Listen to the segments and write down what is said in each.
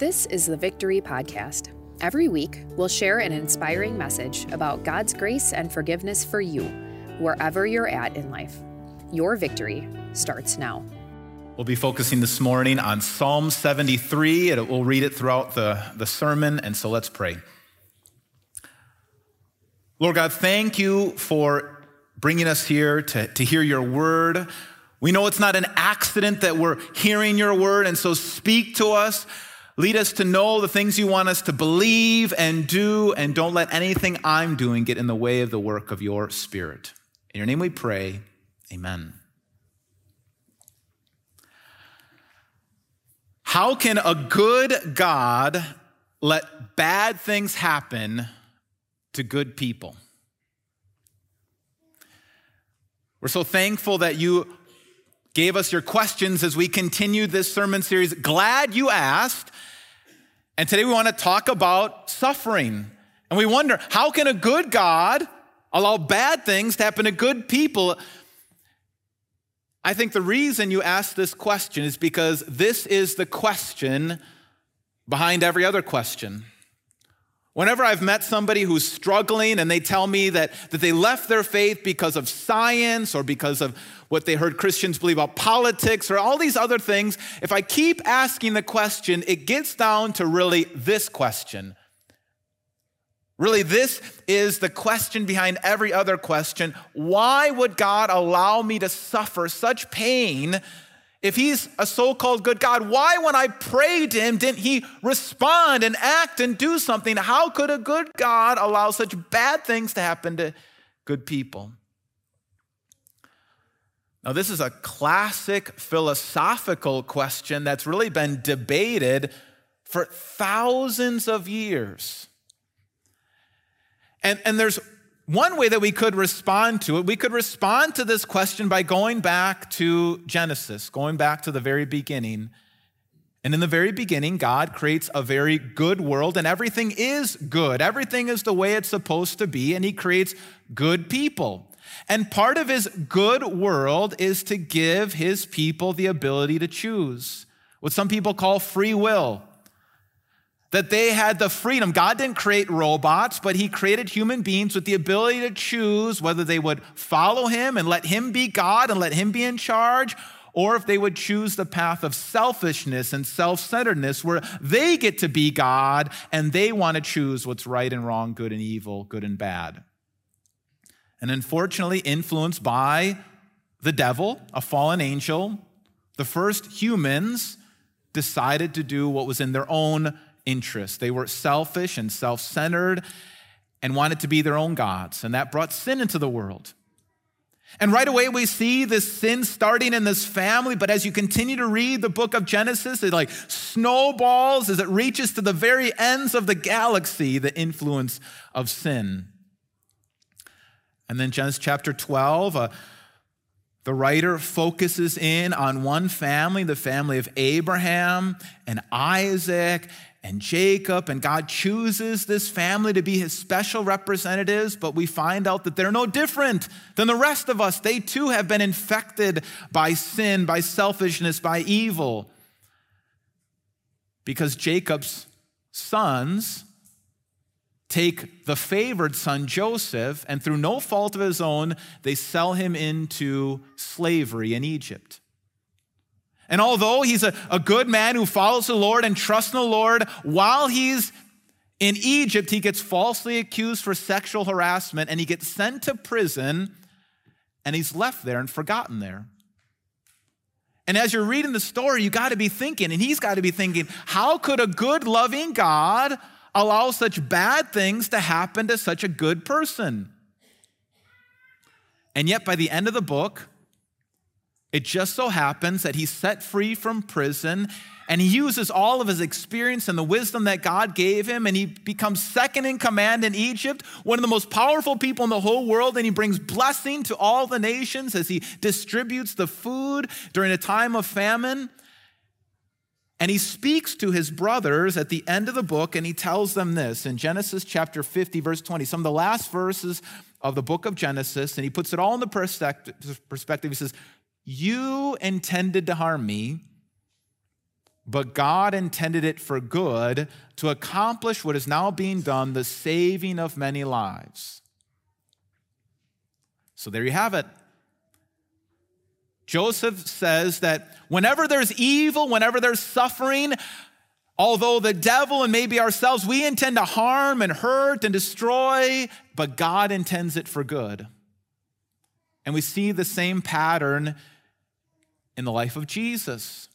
This is the Victory Podcast. Every week, we'll share an inspiring message about God's grace and forgiveness for you, wherever you're at in life. Your victory starts now. We'll be focusing this morning on Psalm 73, and we'll read it throughout the, the sermon, and so let's pray. Lord God, thank you for bringing us here to, to hear your word. We know it's not an accident that we're hearing your word, and so speak to us. Lead us to know the things you want us to believe and do, and don't let anything I'm doing get in the way of the work of your spirit. In your name we pray. Amen. How can a good God let bad things happen to good people? We're so thankful that you gave us your questions as we continue this sermon series. Glad you asked. And today we want to talk about suffering. And we wonder how can a good God allow bad things to happen to good people? I think the reason you ask this question is because this is the question behind every other question. Whenever I've met somebody who's struggling and they tell me that, that they left their faith because of science or because of what they heard Christians believe about politics or all these other things, if I keep asking the question, it gets down to really this question. Really, this is the question behind every other question. Why would God allow me to suffer such pain if he's a so called good God, why, when I prayed to him, didn't he respond and act and do something? How could a good God allow such bad things to happen to good people? Now, this is a classic philosophical question that's really been debated for thousands of years. And, and there's one way that we could respond to it, we could respond to this question by going back to Genesis, going back to the very beginning. And in the very beginning, God creates a very good world, and everything is good. Everything is the way it's supposed to be, and He creates good people. And part of His good world is to give His people the ability to choose, what some people call free will that they had the freedom. God didn't create robots, but He created human beings with the ability to choose whether they would follow Him and let Him be God and let Him be in charge, or if they would choose the path of selfishness and self centeredness where they get to be God and they want to choose what's right and wrong, good and evil, good and bad. And unfortunately, influenced by the devil, a fallen angel, the first humans decided to do what was in their own interests. They were selfish and self centered and wanted to be their own gods, and that brought sin into the world. And right away, we see this sin starting in this family. But as you continue to read the book of Genesis, it like snowballs as it reaches to the very ends of the galaxy, the influence of sin. And then Genesis chapter 12, uh, the writer focuses in on one family, the family of Abraham and Isaac and Jacob, and God chooses this family to be his special representatives, but we find out that they're no different than the rest of us. They too have been infected by sin, by selfishness, by evil. Because Jacob's sons take the favored son, Joseph, and through no fault of his own, they sell him into slavery in Egypt. And although he's a, a good man who follows the Lord and trusts in the Lord, while he's in Egypt, he gets falsely accused for sexual harassment and he gets sent to prison and he's left there and forgotten there. And as you're reading the story, you got to be thinking, and he's got to be thinking, how could a good, loving God allow such bad things to happen to such a good person? And yet, by the end of the book, it just so happens that he's set free from prison and he uses all of his experience and the wisdom that God gave him, and he becomes second in command in Egypt, one of the most powerful people in the whole world, and he brings blessing to all the nations as he distributes the food during a time of famine. And he speaks to his brothers at the end of the book, and he tells them this in Genesis chapter 50, verse 20, some of the last verses of the book of Genesis, and he puts it all in the perspective. He says, you intended to harm me, but God intended it for good to accomplish what is now being done, the saving of many lives. So there you have it. Joseph says that whenever there's evil, whenever there's suffering, although the devil and maybe ourselves, we intend to harm and hurt and destroy, but God intends it for good. And we see the same pattern in the life of Jesus.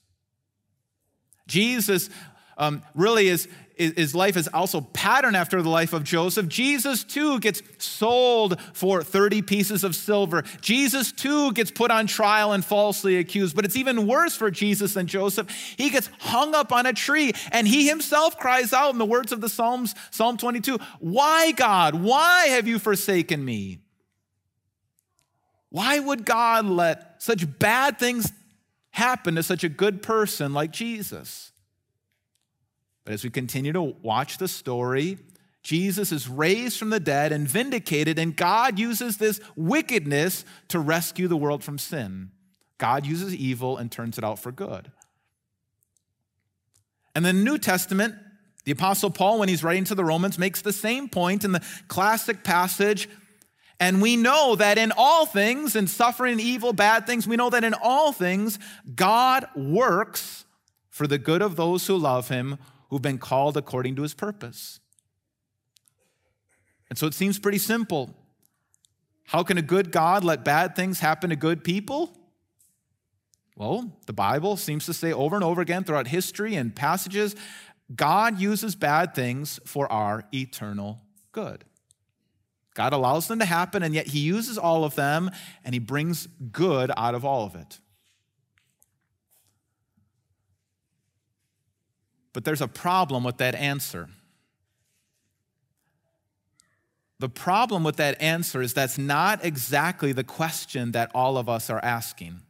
Jesus um, really is, his life is also patterned after the life of Joseph. Jesus too gets sold for 30 pieces of silver. Jesus too gets put on trial and falsely accused. But it's even worse for Jesus than Joseph. He gets hung up on a tree and he himself cries out in the words of the Psalms, Psalm 22, Why, God? Why have you forsaken me? Why would God let such bad things happen to such a good person like Jesus? But as we continue to watch the story, Jesus is raised from the dead and vindicated, and God uses this wickedness to rescue the world from sin. God uses evil and turns it out for good. And the New Testament, the Apostle Paul, when he's writing to the Romans, makes the same point in the classic passage. And we know that in all things, in suffering, evil, bad things, we know that in all things, God works for the good of those who love him who've been called according to his purpose. And so it seems pretty simple. How can a good God let bad things happen to good people? Well, the Bible seems to say over and over again throughout history and passages God uses bad things for our eternal good. God allows them to happen, and yet He uses all of them and He brings good out of all of it. But there's a problem with that answer. The problem with that answer is that's not exactly the question that all of us are asking.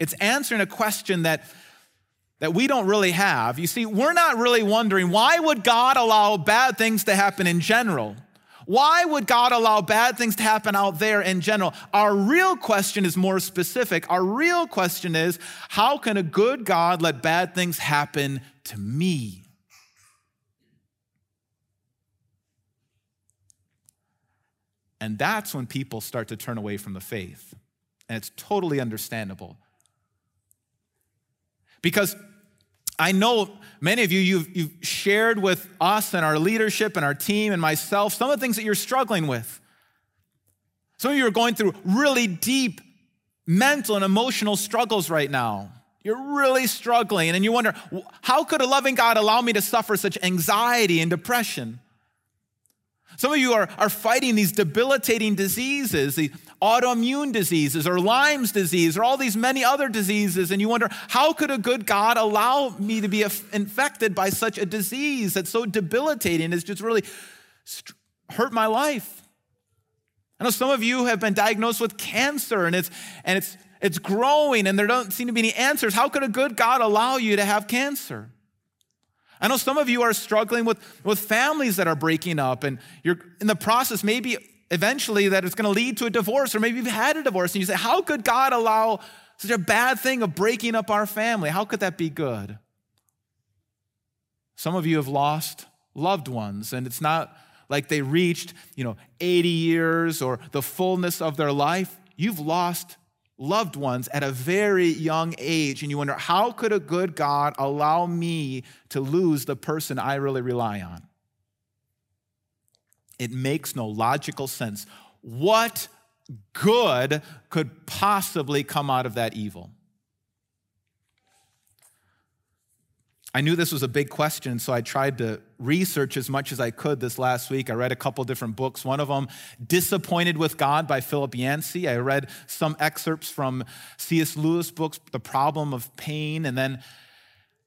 It's answering a question that, that we don't really have. You see, we're not really wondering why would God allow bad things to happen in general? Why would God allow bad things to happen out there in general? Our real question is more specific. Our real question is how can a good God let bad things happen to me. And that's when people start to turn away from the faith. And it's totally understandable. Because I know many of you, you've, you've, shared with us and our leadership and our team and myself some of the things that you're struggling with. Some of you are going through really deep mental and emotional struggles right now. You're really struggling, and you wonder, how could a loving God allow me to suffer such anxiety and depression? Some of you are, are fighting these debilitating diseases, the autoimmune diseases, or Lyme's disease, or all these many other diseases, and you wonder, how could a good God allow me to be infected by such a disease that's so debilitating? It's just really hurt my life. I know some of you have been diagnosed with cancer, and it's, and it's it's growing and there don't seem to be any answers. How could a good God allow you to have cancer? I know some of you are struggling with, with families that are breaking up, and you're in the process, maybe eventually, that it's going to lead to a divorce, or maybe you've had a divorce, and you say, How could God allow such a bad thing of breaking up our family? How could that be good? Some of you have lost loved ones, and it's not like they reached, you know, 80 years or the fullness of their life. You've lost loved ones at a very young age, and you wonder, how could a good God allow me to lose the person I really rely on? It makes no logical sense. What good could possibly come out of that evil? I knew this was a big question, so I tried to research as much as I could this last week. I read a couple different books. One of them, Disappointed with God by Philip Yancey. I read some excerpts from C.S. Lewis' books, The Problem of Pain. And then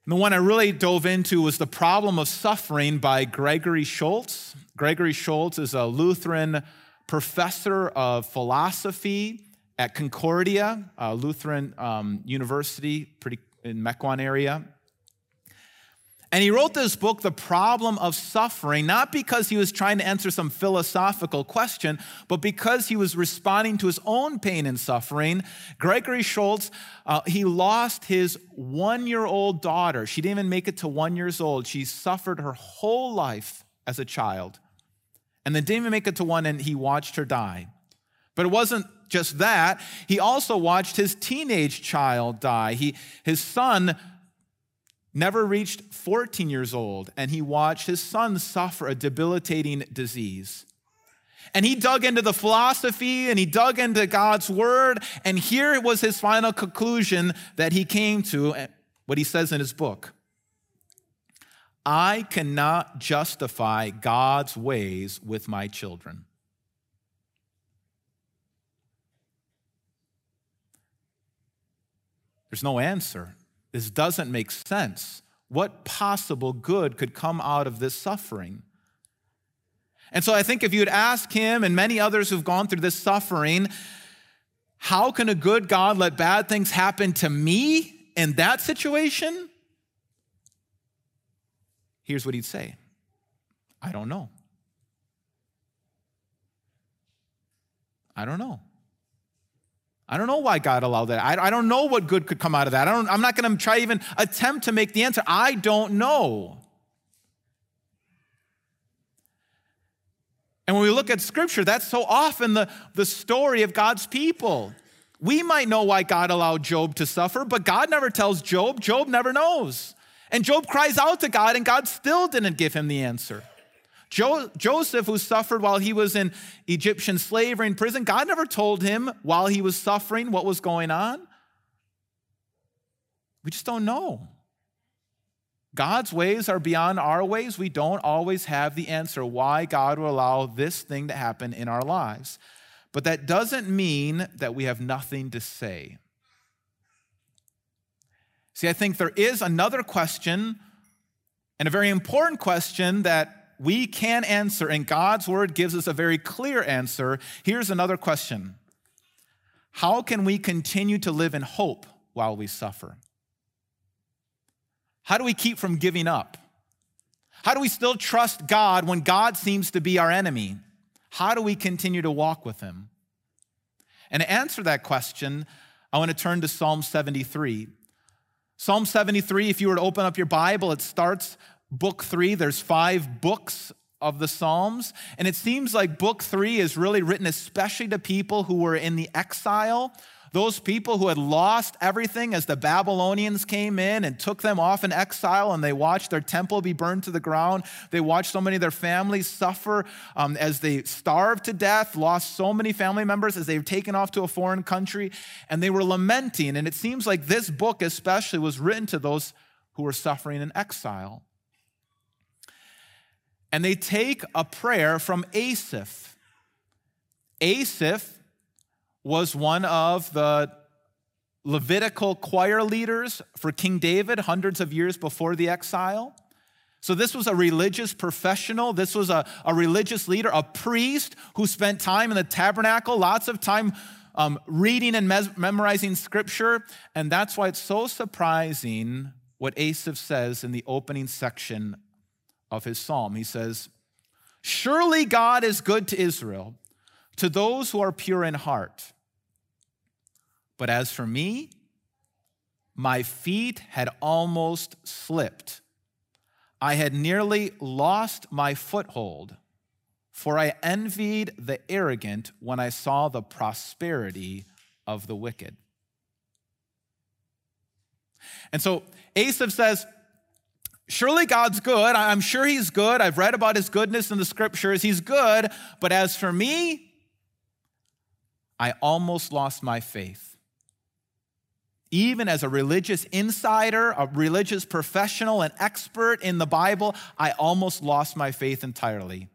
the one I really dove into was The Problem of Suffering by Gregory Schulz. Gregory Schulz is a Lutheran professor of philosophy at Concordia, Lutheran um, University, pretty in Mequon area. And he wrote this book, The Problem of Suffering, not because he was trying to answer some philosophical question, but because he was responding to his own pain and suffering. Gregory Schulz, uh, he lost his one year old daughter. She didn't even make it to one years old. She suffered her whole life as a child. And then didn't even make it to one, and he watched her die. But it wasn't just that. He also watched his teenage child die. He, his son never reached 14 years old, and he watched his son suffer a debilitating disease. And he dug into the philosophy and he dug into God's word, and here was his final conclusion that he came to, eh, what he says in his book. I cannot justify God's ways with my children. There's no answer. This doesn't make sense. What possible good could come out of this suffering? And so I think if you'd ask him and many others who've gone through this suffering, how can a good God let bad things happen to me in that situation? Here's what he'd say I don't know. I don't know. I don't know why God allowed that. I, I don't know what good could come out of that. I don't, I'm not going to try even attempt to make the answer. I don't know. And when we look at scripture, that's so often the, the story of God's people. We might know why God allowed Job to suffer, but God never tells Job. Job never knows. And Job cries out to God, and God still didn't give him the answer. Jo- Joseph, who suffered while he was in Egyptian slavery in prison, God never told him while he was suffering what was going on. We just don't know. God's ways are beyond our ways. We don't always have the answer why God will allow this thing to happen in our lives. But that doesn't mean that we have nothing to say. See, I think there is another question, and a very important question that we can answer, and God's word gives us a very clear answer. Here's another question How can we continue to live in hope while we suffer? How do we keep from giving up? How do we still trust God when God seems to be our enemy? How do we continue to walk with Him? And to answer that question, I want to turn to Psalm 73. Psalm 73, if you were to open up your Bible, it starts book three. There's five books of the Psalms. And it seems like book three is really written especially to people who were in the exile, those people who had lost everything as the Babylonians came in and took them off in exile and they watched their temple be burned to the ground. They watched so many of their families suffer um, as they starved to death, lost so many family members as they were taken off to a foreign country, and they were lamenting. And it seems like this book, especially, was written to those who were suffering in exile and they take a prayer from Asaph. Asaph was one of the Levitical choir leaders for King David hundreds of years before the exile. So, this was a religious professional. This was a, a religious leader, a priest who spent time in the tabernacle, lots of time um, reading and mes- memorizing scripture. And that's why it's so surprising what Asaph says in the opening section of his psalm. He says, Surely God is good to Israel, to those who are pure in heart. But as for me, my feet had almost slipped. I had nearly lost my foothold, for I envied the arrogant when I saw the prosperity of the wicked. And so Asaph says, Surely God's good. I'm sure He's good. I've read about His goodness in the scriptures. He's good. But as for me, I almost lost my faith. Even as a religious insider, a religious professional, an expert in the Bible, I almost lost my faith entirely.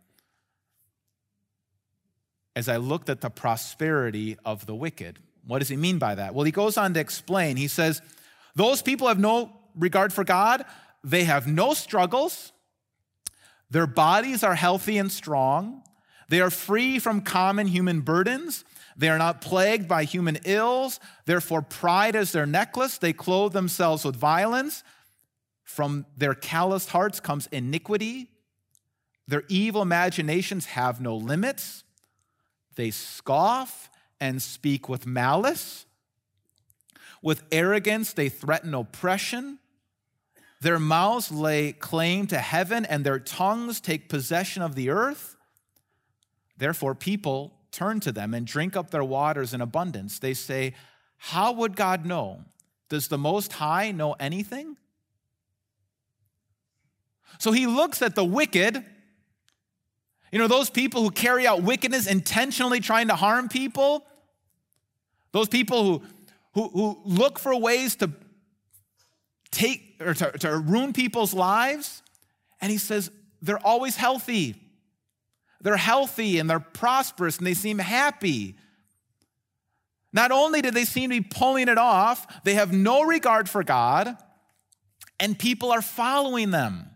As I looked at the prosperity of the wicked. What does he mean by that? Well, he goes on to explain. He says, Those people have no regard for God they have no struggles. Their bodies are healthy and strong. They are free from common human burdens. They are not plagued by human ills. Therefore, pride is their necklace. They clothe themselves with violence. From their calloused hearts comes iniquity. Their evil imaginations have no limits. They scoff and speak with malice. With arrogance, they threaten oppression. Their mouths lay claim to heaven, and their tongues take possession of the earth. Therefore, people turn to them and drink up their waters in abundance. They say, How would God know? Does the Most High know anything? So he looks at the wicked, you know, those people who carry out wickedness intentionally trying to harm people, those people who, who, who look for ways to take or to, to ruin people's lives. And he says, they're always healthy. They're healthy and they're prosperous and they seem happy. Not only do they seem to be pulling it off, they have no regard for God, and people are following them.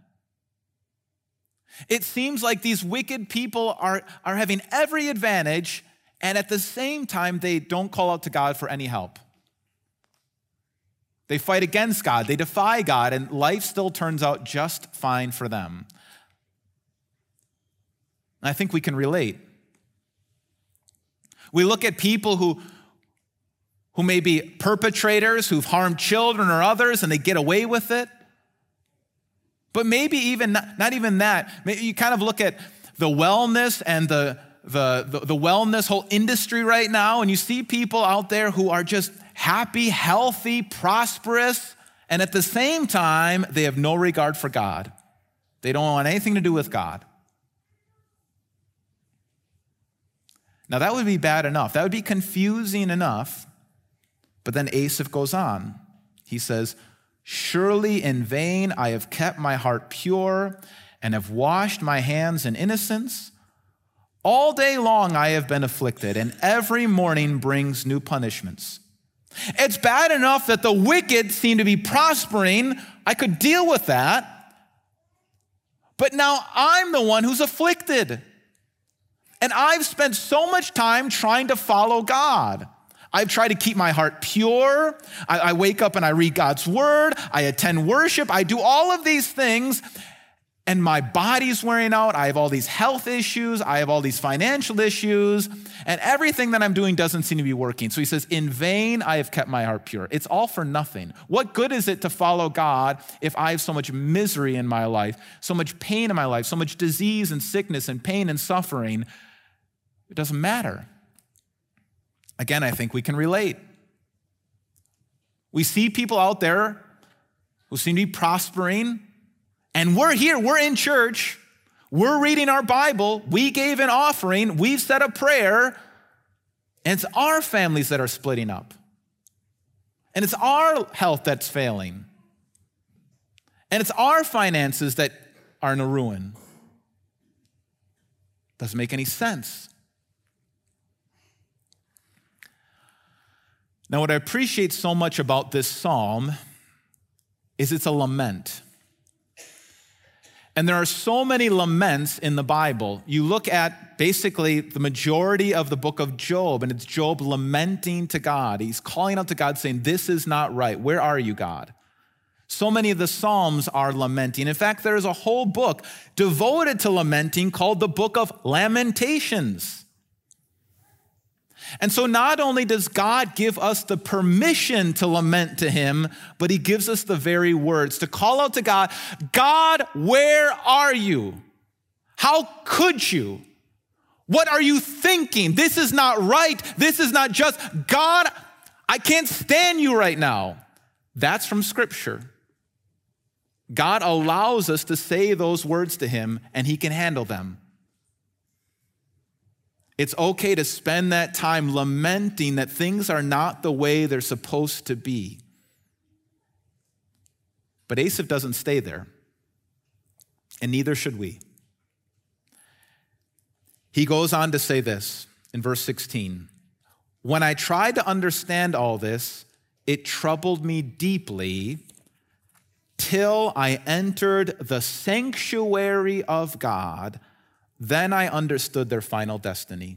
It seems like these wicked people are, are having every advantage, and at the same time, they don't call out to God for any help. They fight against God, they defy God, and life still turns out just fine for them. I think we can relate. We look at people who, who may be perpetrators, who've harmed children or others, and they get away with it. But maybe even not, not even that. Maybe you kind of look at the wellness and the, the, the, the wellness whole industry right now, and you see people out there who are just happy, healthy, prosperous, and at the same time, they have no regard for God. They don't want anything to do with God. Now, that would be bad enough. That would be confusing enough. But then Asaph goes on. He says, Surely in vain I have kept my heart pure and have washed my hands in innocence. All day long I have been afflicted, and every morning brings new punishments. It's bad enough that the wicked seem to be prospering. I could deal with that. But now I'm the one who's afflicted. And I've spent so much time trying to follow God. I've tried to keep my heart pure. I, I, wake up and I read God's word. I attend worship. I do all of these things. And my body's wearing out. I have all these health issues. I have all these financial issues. And everything that I'm doing doesn't seem to be working. So he says, In vain I have kept my heart pure. It's all for nothing. What good is it to follow God if I have so much misery in my life, so much pain in my life, so much disease and sickness and pain and suffering? It doesn't matter. Again, I think we can relate. We see people out there who seem to be prospering, and we're here, we're in church, we're reading our Bible, we gave an offering, we've said a prayer, and it's our families that are splitting up. And it's our health that's failing. And it's our finances that are in a ruin. Doesn't make any sense. Now, what I appreciate so much about this psalm is it's a lament. And there are so many laments in the Bible. You look at basically the majority of the book of Job, and it's Job lamenting to God. He's calling out to God saying, This is not right. Where are you, God? So many of the Psalms are lamenting. In fact, there is a whole book devoted to lamenting called the Book of Lamentations. And so, not only does God give us the permission to lament to Him, but He gives us the very words to call out to God God, where are you? How could you? What are you thinking? This is not right. This is not just. God, I can't stand you right now. That's from Scripture. God allows us to say those words to Him, and He can handle them. It's okay to spend that time lamenting that things are not the way they're supposed to be. But Asaph doesn't stay there, and neither should we. He goes on to say this in verse 16 When I tried to understand all this, it troubled me deeply till I entered the sanctuary of God then I understood their final destiny.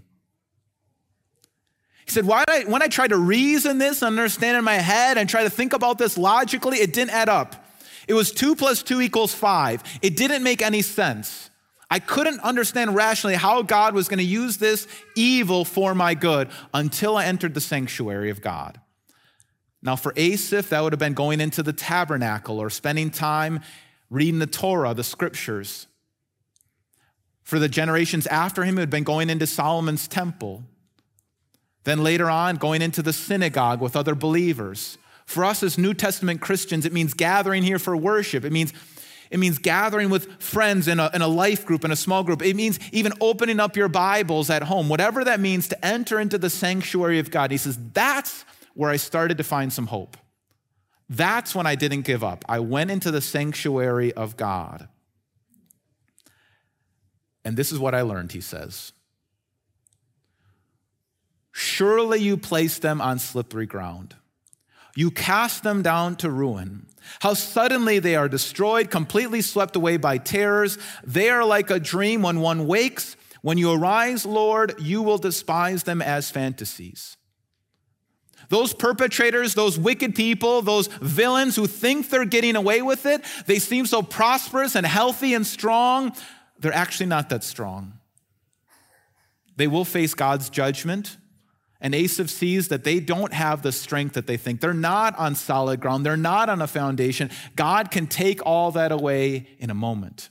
He said, Why I, when I tried to reason this, understand in my head, and try to think about this logically, it didn't add up. It was two plus two equals five. It didn't make any sense. I couldn't understand rationally how God was going to use this evil for my good until I entered the sanctuary of God. Now, for Asaph, that would have been going into the tabernacle or spending time reading the Torah, the scriptures. For the generations after him, who had been going into Solomon's temple. Then later on, going into the synagogue with other believers. For us as New Testament Christians, it means gathering here for worship. It means it means gathering with friends in a, in a life group, in a small group. It means even opening up your Bibles at home, whatever that means to enter into the sanctuary of God. He says, that's where I started to find some hope. That's when I didn't give up. I went into the sanctuary of God. And this is what I learned, he says. Surely you placed them on slippery ground. You cast them down to ruin. How suddenly they are destroyed, completely swept away by terrors. They are like a dream when one wakes. When you arise, Lord, you will despise them as fantasies. Those perpetrators, those wicked people, those villains who think they're getting away with it, they seem so prosperous and healthy and strong. They're actually not that strong. They will face God's judgment. And Asaph sees that they don't have the strength that they think. They're not on solid ground, they're not on a foundation. God can take all that away in a moment.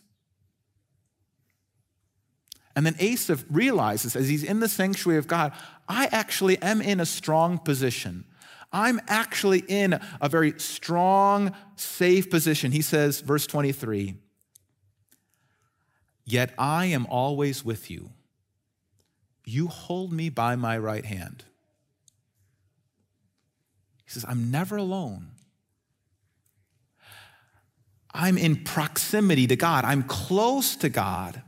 And then Asaph realizes as he's in the sanctuary of God, I actually am in a strong position. I'm actually in a very strong, safe position. He says, verse 23, Yet I am always with you you hold me by my right hand. He says, I'm never alone. I'm in proximity to God, I'm close to God.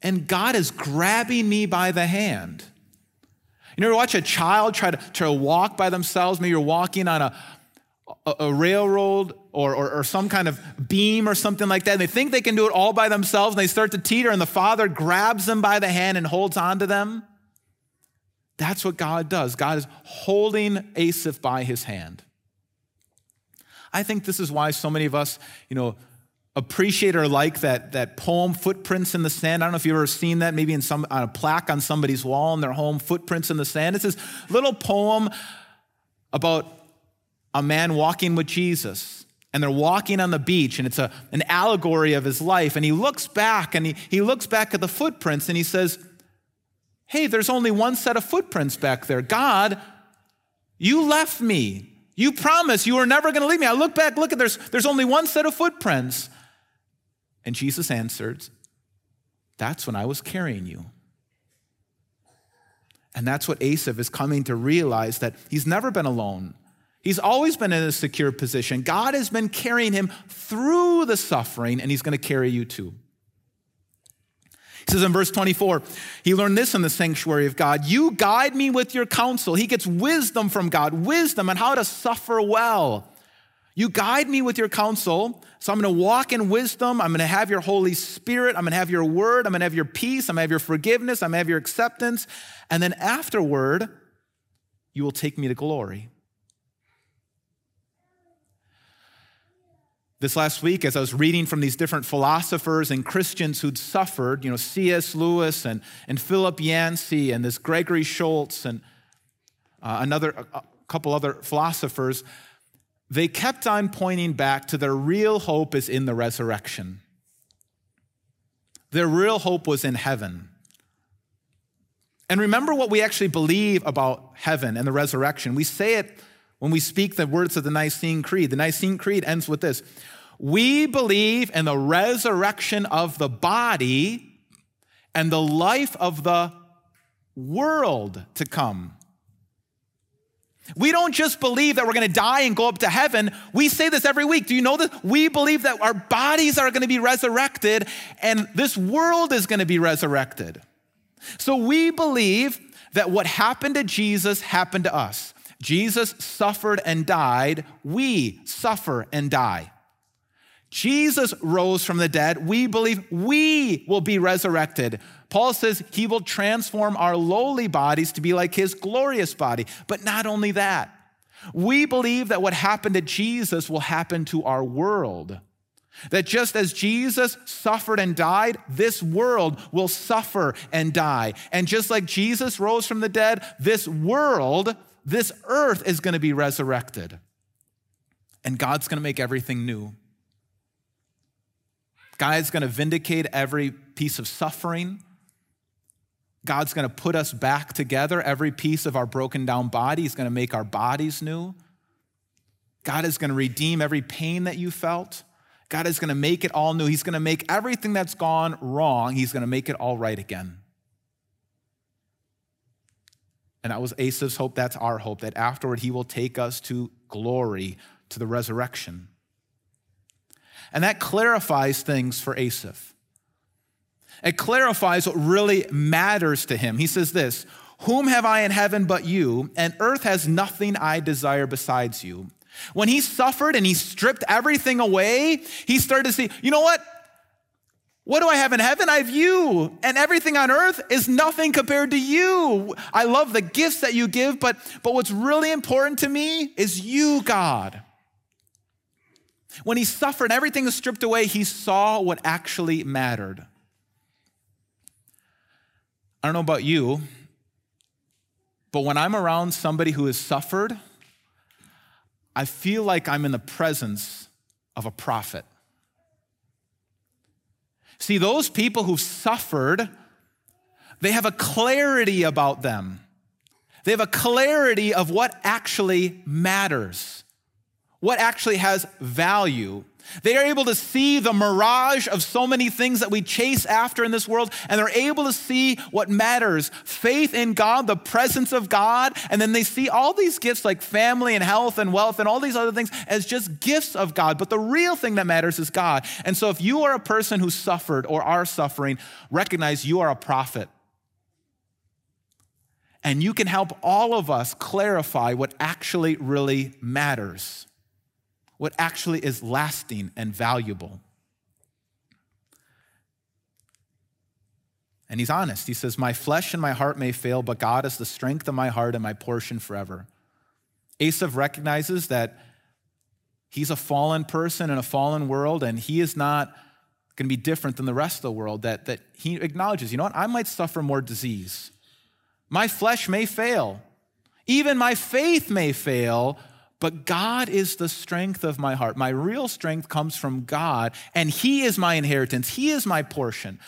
And God is grabbing me by the hand. You ever watch a child try to, to walk by themselves? Maybe you're walking on a, a, a railroad or, or, or, some kind of beam or something like that. And they think they can do it all by themselves and they start to teeter, and the father grabs them by the hand and holds on to them. That's what God does. God is holding Asaph by his hand. I think this is why so many of us, you know, appreciate or like that, that poem, Footprints in the Sand. I don't know if you've ever seen that, maybe in some, on a plaque on somebody's wall in their home, Footprints in the Sand. It's this little poem about a man walking with Jesus. And they're walking on the beach, and it's a, an allegory of his life. And he looks back and he, he looks back at the footprints and he says, Hey, there's only one set of footprints back there. God, you left me. You promised you were never going to leave me. I look back, look at there's there's only one set of footprints. And Jesus answered, That's when I was carrying you. And that's what Asaph is coming to realize that he's never been alone. He's always been in a secure position. God has been carrying him through the suffering, and he's going to carry you too. He says in verse 24, he learned this in the sanctuary of God You guide me with your counsel. He gets wisdom from God, wisdom on how to suffer well. You guide me with your counsel. So I'm going to walk in wisdom. I'm going to have your Holy Spirit. I'm going to have your word. I'm going to have your peace. I'm going to have your forgiveness. I'm going to have your acceptance. And then afterward, you will take me to glory. This last week, as I was reading from these different philosophers and Christians who'd suffered, you know, C.S. Lewis and, and Philip Yancey and this Gregory Schulz and uh, another, a couple other philosophers, they kept on pointing back to their real hope is in the resurrection. Their real hope was in heaven. And remember what we actually believe about heaven and the resurrection. We say it when we speak the words of the Nicene Creed. The Nicene Creed ends with this We believe in the resurrection of the body and the life of the world to come. We don't just believe that we're going to die and go up to heaven. We say this every week. Do you know this? We believe that our bodies are going to be resurrected and this world is going to be resurrected. So we believe that what happened to Jesus happened to us. Jesus suffered and died, we suffer and die. Jesus rose from the dead. We believe we will be resurrected. Paul says he will transform our lowly bodies to be like his glorious body. But not only that, We believe that what happened to Jesus will happen to our world. That just as Jesus suffered and died, this world will suffer and die. And just like Jesus rose from the dead, this world, this earth is going to be resurrected. And God's going to make everything new. God's going to vindicate every piece of suffering. God's going to put us back together. Every piece of our broken down body is going to make our bodies new. God is going to redeem every pain that you felt. God is going to make it all new. He's going to make everything that's gone wrong, He's going to make it all right again. And that was Asaph's hope. That's our hope, that afterward He will take us to glory, to the resurrection. And that clarifies things for Asaph. It clarifies what really matters to him. He says this Whom have I in heaven but you, and earth has nothing I desire besides you. When he suffered and he stripped everything away, he started to see, you know what? What do I have in heaven? I have you. And everything on earth is nothing compared to you. I love the gifts that you give, but, but what's really important to me is you, God. When he suffered everything was stripped away, he saw what actually mattered. I don't know about you, but when I'm around somebody who has suffered, I feel like I'm in the presence of a prophet. See, those people who've suffered, they have a clarity about them. They have a clarity of what actually matters, what actually has value. They are able to see the mirage of so many things that we chase after in this world, and they're able to see what matters faith in God, the presence of God, and then they see all these gifts like family and health and wealth and all these other things as just gifts of God. But the real thing that matters is God. And so if you are a person who suffered or are suffering, recognize you are a prophet. And you can help all of us clarify what actually really matters what actually is lasting and valuable. And he's honest. He says, My flesh and my heart may fail, but God is the strength of my heart and my portion forever. Asaph recognizes that he's a fallen person in a fallen world, and he is not going to be different than the rest of the world. That, that he acknowledges, you know what? I might suffer more disease. My flesh may fail. Even my faith may fail, but God is the strength of my heart. My real strength comes from God, and He is my inheritance. He is my portion.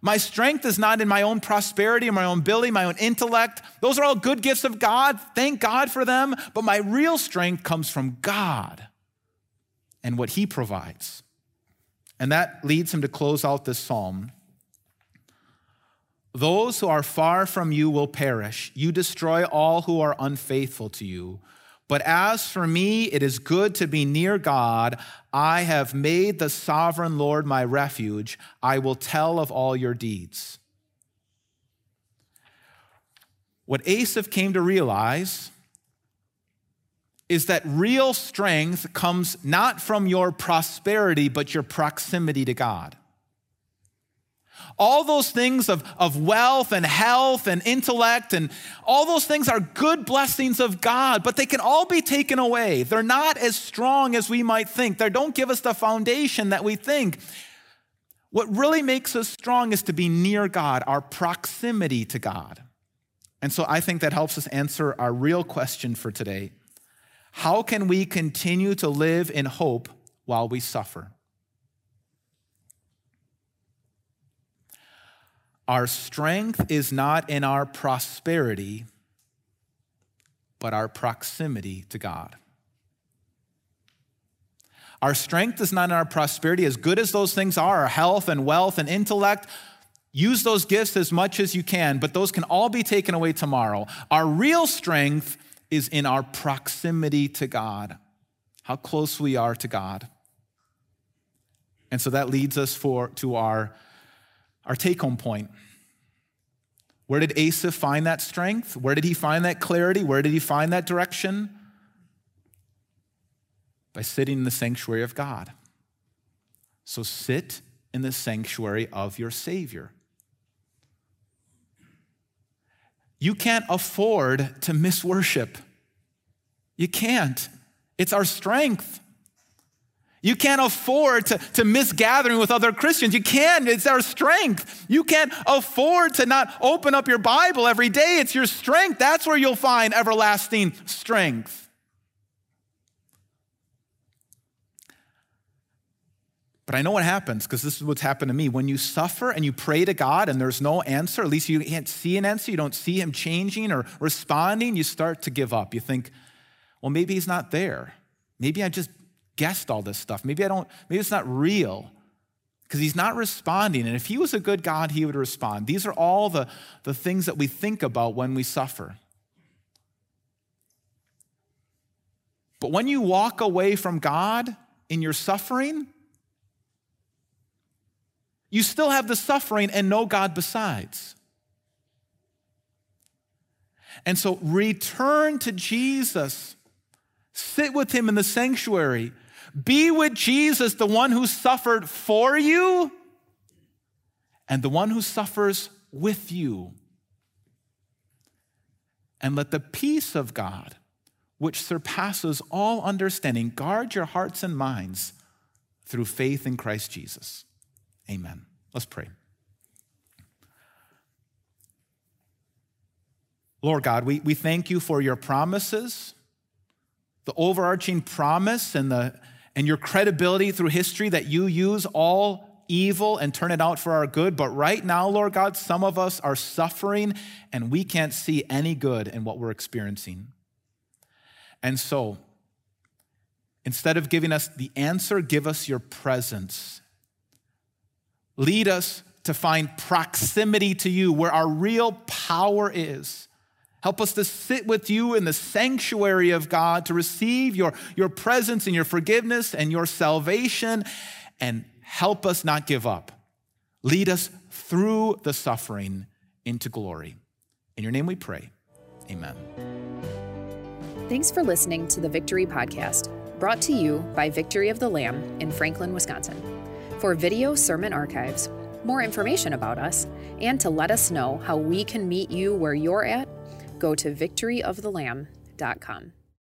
My strength is not in my own prosperity my own ability, my own intellect. Those are all good gifts of God. Thank God for them. But my real strength comes from God and what He provides. And that leads him to close out this psalm. Those who are far from you will perish. You destroy all who are unfaithful to you. But as for me, it is good to be near God. I have made the sovereign Lord my refuge. I will tell of all your deeds. What Asaph came to realize is that real strength comes not from your prosperity, but your proximity to God. All those things of, of wealth and health and intellect and all those things are good blessings of God, but they can all be taken away. They're not as strong as we might think. They don't give us the foundation that we think. What really makes us strong is to be near God, our proximity to God. And so I think that helps us answer our real question for today. How can we continue to live in hope while we suffer? Our strength is not in our prosperity, but our proximity to God. Our strength is not in our prosperity, as good as those things are, our health and wealth and intellect. Use those gifts as much as you can, but those can all be taken away tomorrow. Our real strength is in our proximity to God, how close we are to God. And so that leads us for, to our our take home point. Where did Asaph find that strength? Where did he find that clarity? Where did he find that direction? By sitting in the sanctuary of God. So sit in the sanctuary of your Savior. You can't afford to miss worship. You can't. It's our strength. You can't afford to, to miss gathering with other Christians. You can't. It's our strength. You can't afford to not open up your Bible every day. It's your strength. That's where you'll find everlasting strength. But I know what happens because this is what's happened to me. When you suffer and you pray to God and there's no answer, at least you can't see an answer, you don't see Him changing or responding, you start to give up. You think, well, maybe He's not there. Maybe I just guessed all this stuff. Maybe I don't, maybe it's not real because he's not responding. And if he was a good God, he would respond. These are all the, the things that we think about when we suffer. But when you walk away from God in your suffering, you still have the suffering and no God besides. And so return to Jesus. Sit with him in the sanctuary. Be with Jesus, the one who suffered for you and the one who suffers with you. And let the peace of God, which surpasses all understanding, guard your hearts and minds through faith in Christ Jesus. Amen. Let's pray. Lord God, we, we thank you for your promises, the overarching promise and the and your credibility through history that you use all evil and turn it out for our good. But right now, Lord God, some of us are suffering and we can't see any good in what we're experiencing. And so, instead of giving us the answer, give us your presence. Lead us to find proximity to you where our real power is Help us to sit with you in the sanctuary of God, to receive your, your presence and your forgiveness and your salvation, and help us not give up. Lead us through the suffering into glory. In your name we pray. Amen. Thanks for listening to the Victory Podcast, brought to you by Victory of the Lamb in Franklin, Wisconsin. For video sermon archives, more information about us, and to let us know how we can meet you where you're at go to victoryofthelamb.com.